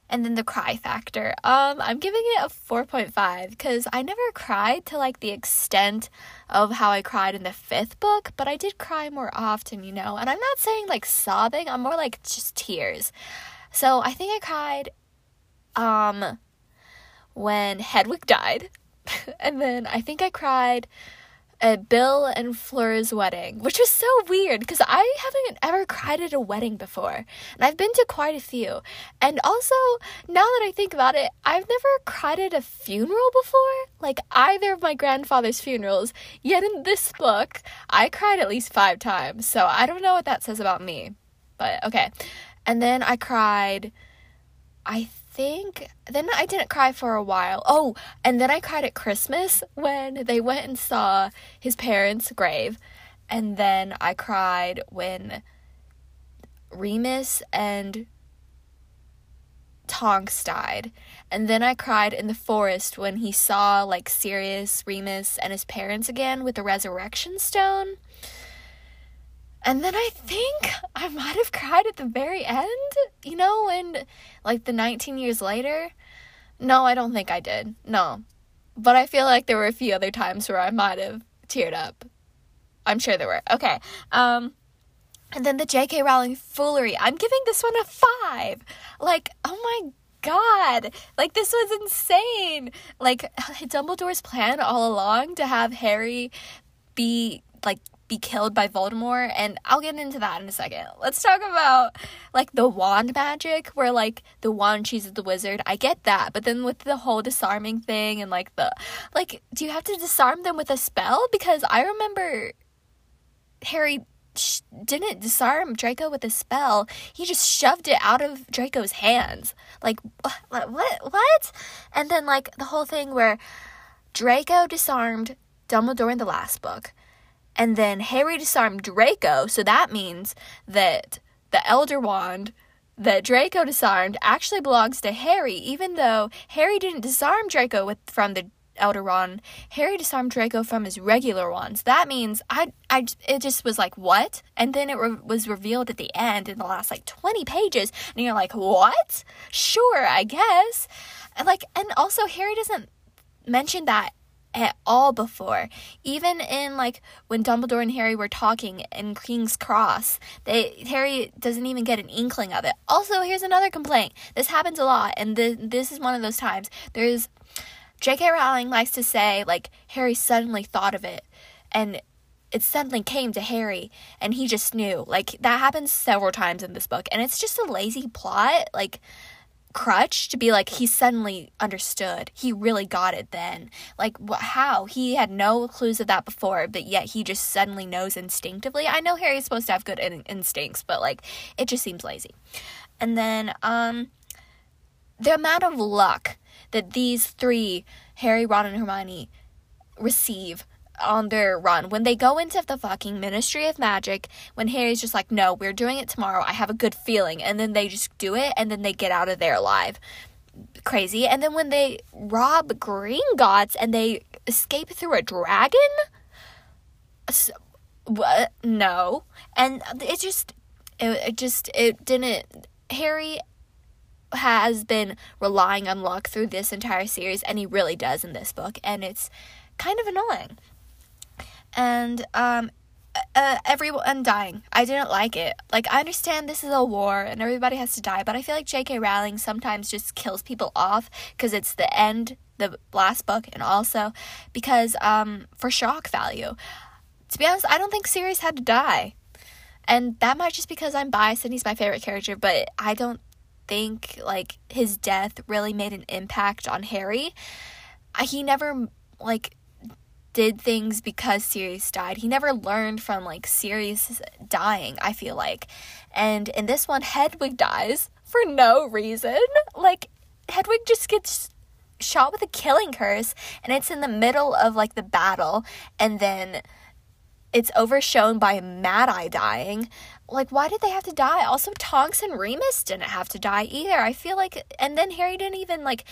and then the cry factor. Um i'm giving it a 4.5 because i never cried to like the extent of how i cried in the fifth book but i did cry more often you know? And i'm not saying like sobbing i'm more like just tears so i think i cried um when hedwig died and then I think I cried at Bill and Fleur's wedding, which was so weird because I haven't ever cried at a wedding before. And I've been to quite a few. And also, now that I think about it, I've never cried at a funeral before, like either of my grandfather's funerals. Yet in this book, I cried at least five times. So I don't know what that says about me. But okay. And then I cried, I think then I didn't cry for a while. Oh, and then I cried at Christmas when they went and saw his parents' grave. And then I cried when Remus and Tonks died. And then I cried in the forest when he saw like Sirius, Remus, and his parents again with the resurrection stone. And then I think I might have cried at the very end, you know, and like the 19 years later. No, I don't think I did. No. But I feel like there were a few other times where I might have teared up. I'm sure there were. Okay. Um and then the J.K. Rowling foolery. I'm giving this one a 5. Like, oh my god like this was insane like dumbledore's plan all along to have harry be like be killed by Voldemort, and I'll get into that in a second. Let's talk about like the wand magic, where like the wand chooses the wizard. I get that, but then with the whole disarming thing and like the like, do you have to disarm them with a spell? Because I remember Harry sh- didn't disarm Draco with a spell. He just shoved it out of Draco's hands. Like what? What? What? And then like the whole thing where Draco disarmed Dumbledore in the last book. And then Harry disarmed Draco, so that means that the Elder Wand that Draco disarmed actually belongs to Harry, even though Harry didn't disarm Draco with from the Elder Wand. Harry disarmed Draco from his regular wands. That means I, I, it just was like what? And then it re- was revealed at the end in the last like twenty pages, and you're like, what? Sure, I guess. And like, and also Harry doesn't mention that at all before. Even in like when Dumbledore and Harry were talking in King's Cross, they Harry doesn't even get an inkling of it. Also, here's another complaint. This happens a lot, and th- this is one of those times. There's J.K. Rowling likes to say like Harry suddenly thought of it, and it suddenly came to Harry, and he just knew. Like that happens several times in this book, and it's just a lazy plot. Like crutch to be like he suddenly understood. He really got it then. Like wh- how? He had no clues of that before but yet he just suddenly knows instinctively. I know harry's supposed to have good in- instincts but like it just seems lazy. And then um the amount of luck that these three harry ron and hermione receive on their run. When they go into the fucking Ministry of Magic, when Harry's just like, no, we're doing it tomorrow. I have a good feeling. And then they just do it and then they get out of there alive. Crazy. And then when they rob Gringotts and they escape through a dragon? So, what? No. And it just, it, it just, it didn't. Harry has been relying on luck through this entire series, and he really does in this book, and it's kind of annoying and um uh, everyone dying. I didn't like it. Like, I understand this is a war and everybody has to die, but I feel like J.K. Rowling sometimes just kills people off because it's the end, the last book, and also because um, for shock value. To be honest, I don't think Sirius had to die. And that might just because I'm biased and he's my favorite character, but I don't think like his death really made an impact on Harry. He never like did things because Sirius died. He never learned from like Sirius dying, I feel like. And in this one, Hedwig dies for no reason. Like, Hedwig just gets shot with a killing curse and it's in the middle of like the battle and then it's overshown by Mad Eye dying. Like, why did they have to die? Also, Tonks and Remus didn't have to die either. I feel like, and then Harry didn't even like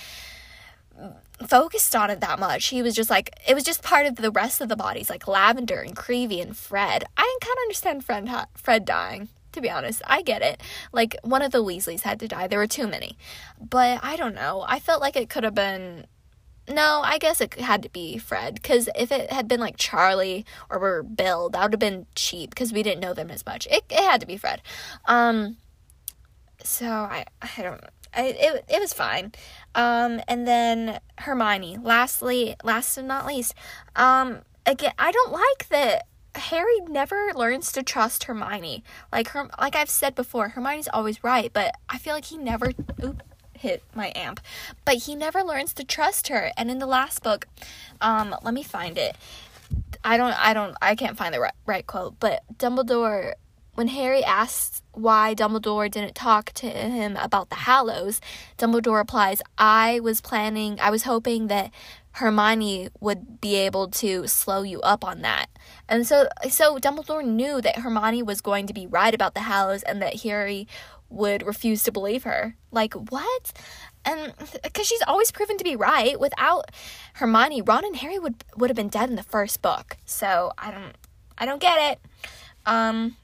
focused on it that much. He was just like, it was just part of the rest of the bodies, like Lavender and Creevey and Fred. I kind of understand Fred, Fred dying to be honest. I get it. Like, one of the Weasleys had to die. There were too many. But I don't know. I felt like it could have been. No, I guess it had to be Fred. Because if it had been like Charlie or Bill, that would have been cheap because we didn't know them as much. It, it had to be Fred. Um, so I, I don't I, it, it was fine. Um, and then Hermione. Lastly, last and not least, um, again, I don't like that Harry never learns to trust Hermione. Like her, like I've said before, Hermione's always right, but I feel like he never. Oop, hit my amp, but he never learns to trust her. And in the last book, um, let me find it. I don't, I don't, I can't find the right, right quote, but Dumbledore when Harry asks why Dumbledore didn't talk to him about the Hallows, Dumbledore replies, I was planning, I was hoping that Hermione would be able to slow you up on that. And so so Dumbledore knew that Hermione was going to be right about the Hallows and that Harry would refuse to believe her. Like what? And cuz she's always proven to be right. Without Hermione, Ron and Harry would would have been dead in the first book. So I don't I don't get it. Um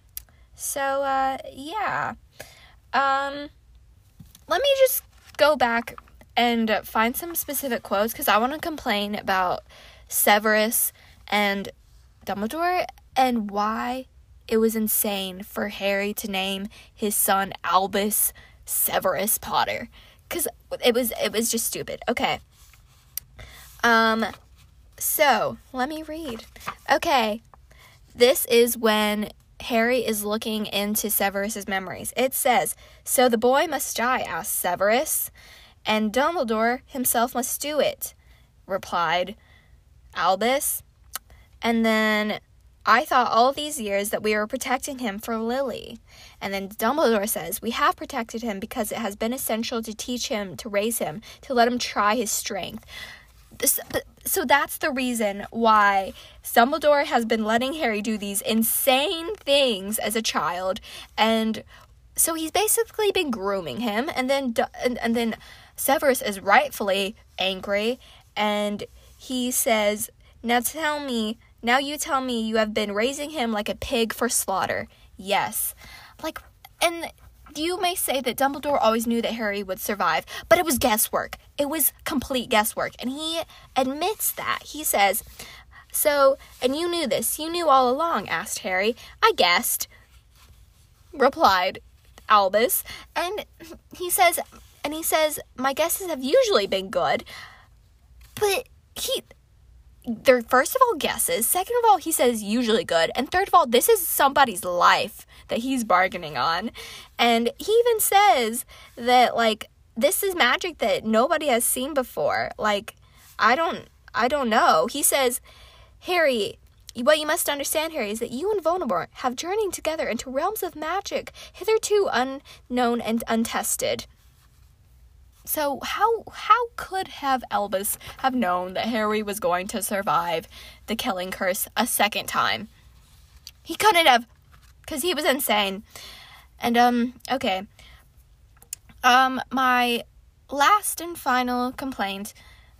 so uh yeah. Um let me just go back and find some specific quotes because I want to complain about Severus and Dumbledore and why it was insane for Harry to name his son Albus Severus Potter cuz it was it was just stupid. Okay. Um so, let me read. Okay. This is when Harry is looking into Severus's memories. It says, "So the boy must die," asked Severus and Dumbledore himself must do it, replied Albus. And then I thought all these years that we were protecting him for Lily. And then Dumbledore says, We have protected him because it has been essential to teach him, to raise him, to let him try his strength. So that's the reason why Dumbledore has been letting Harry do these insane things as a child. And so he's basically been grooming him. And then, and, and then Severus is rightfully angry and he says, Now tell me, now you tell me you have been raising him like a pig for slaughter. Yes. Like, and you may say that Dumbledore always knew that Harry would survive, but it was guesswork. It was complete guesswork. And he admits that. He says, So, and you knew this. You knew all along, asked Harry. I guessed, replied Albus. And he says, and he says, My guesses have usually been good. But he they're first of all guesses. Second of all, he says usually good. And third of all, this is somebody's life that he's bargaining on. And he even says that like this is magic that nobody has seen before. Like I don't I don't know. He says, Harry, what you must understand, Harry, is that you and Voldemort have journeyed together into realms of magic hitherto unknown and untested. So how how could have Albus have known that Harry was going to survive the killing curse a second time? He couldn't have cuz he was insane. And um okay. Um my last and final complaint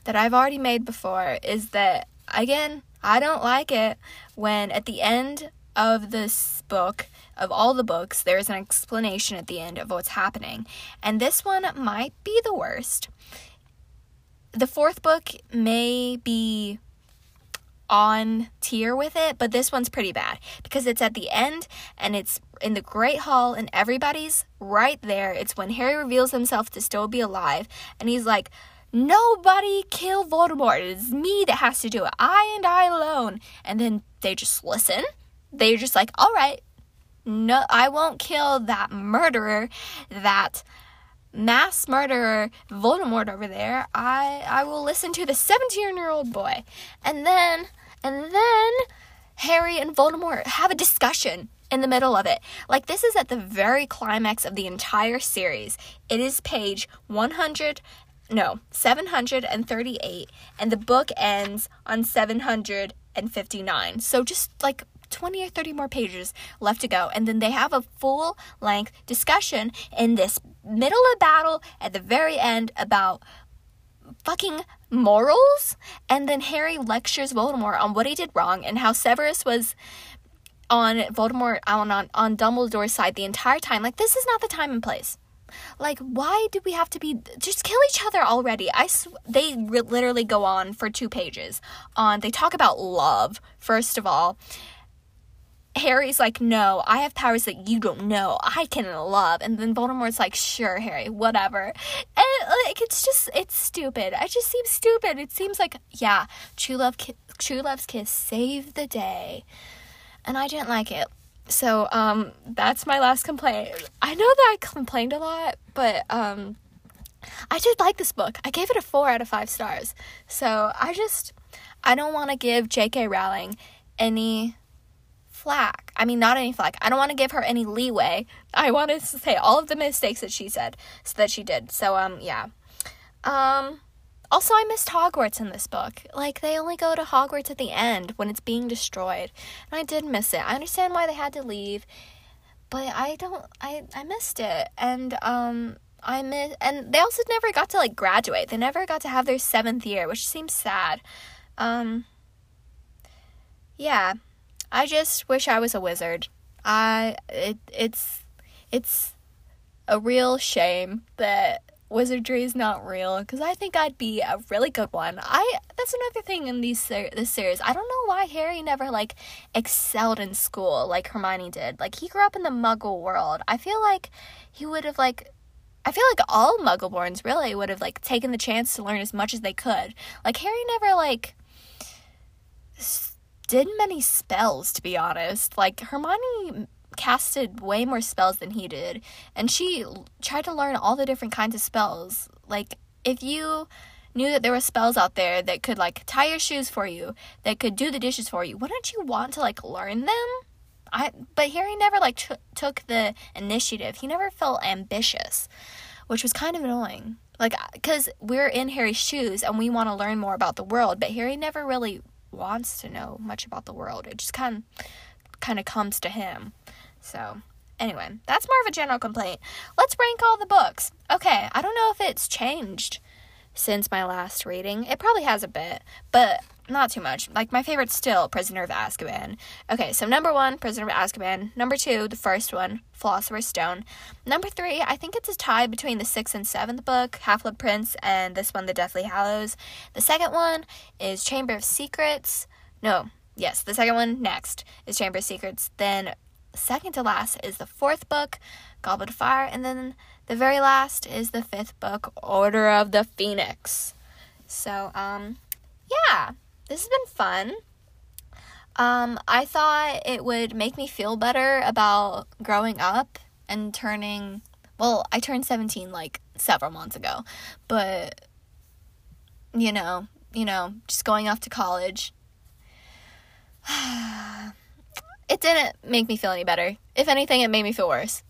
that I've already made before is that again, I don't like it when at the end of this book of all the books, there's an explanation at the end of what's happening. And this one might be the worst. The fourth book may be on tier with it, but this one's pretty bad because it's at the end and it's in the Great Hall and everybody's right there. It's when Harry reveals himself to still be alive and he's like, Nobody kill Voldemort. It is me that has to do it. I and I alone. And then they just listen. They're just like, all right, no, I won't kill that murderer, that mass murderer Voldemort over there. I I will listen to the 17-year-old boy. And then and then Harry and Voldemort have a discussion in the middle of it. Like this is at the very climax of the entire series. It is page 100 no, 738, and the book ends on 759. So just like 20 or 30 more pages left to go. And then they have a full length discussion in this middle of battle at the very end about fucking morals. And then Harry lectures Voldemort on what he did wrong and how Severus was on Voldemort on, on on Dumbledore's side the entire time. Like this is not the time and place. Like why do we have to be just kill each other already? I sw- they re- literally go on for two pages on they talk about love first of all. Harry's like, no, I have powers that you don't know. I can love. And then Voldemort's like, sure, Harry, whatever. And like, it's just, it's stupid. It just seems stupid. It seems like, yeah, true love, ki- true love's kiss saved the day and I didn't like it. So um that's my last complaint. I know that I complained a lot, but um I did like this book. I gave it a 4 out of 5 stars. So I just I don't want to give JK Rowling any flack. I mean, not any flack. I don't want to give her any leeway. I want to say all of the mistakes that she said, so that she did. So um yeah. Um also, I missed Hogwarts in this book. Like, they only go to Hogwarts at the end when it's being destroyed. And I did miss it. I understand why they had to leave, but I don't, I, I missed it. And, um, I miss, and they also never got to, like, graduate. They never got to have their seventh year, which seems sad. Um, yeah. I just wish I was a wizard. I, it, it's, it's a real shame that wizardry is not real because I think I'd be a really good one. I that's another thing in these this series. I don't know why Harry never like excelled in school like Hermione did. Like he grew up in the Muggle world. I feel like he would have like I feel like all Muggleborns really would have like taken the chance to learn as much as they could. Like Harry never like did many spells to be honest. Like Hermione casted way more spells than he did and she tried to learn all the different kinds of spells. Like if you knew that there were spells out there that could like tie your shoes for you that could do the dishes for you wouldn't you want to like learn them? I but harry never like t- took the initiative. He never felt ambitious which was kind of annoying. Like because we're in harry's shoes and we want to learn more about the world but harry never really wants to know much about the world it just kind kind of comes to him so, anyway, that's more of a general complaint. Let's rank all the books. Okay, I don't know if it's changed since my last reading. It probably has a bit, but not too much. Like my favorite's still Prisoner of Azkaban. Okay, so number one, Prisoner of Azkaban. Number two, the first one, Philosopher's Stone. Number three, I think it's a tie between the sixth and seventh book, Half Blood Prince, and this one, The Deathly Hallows. The second one is Chamber of Secrets. No, yes, the second one next is Chamber of Secrets. Then second to last is the fourth book, Goblet of Fire, and then the very last is the fifth book, Order of the Phoenix. So, um, yeah, this has been fun. Um, I thought it would make me feel better about growing up and turning. Well, I turned 17 like several months ago, but you know, you know, just going off to college. it didn't make me feel any better. If anything, it made me feel worse.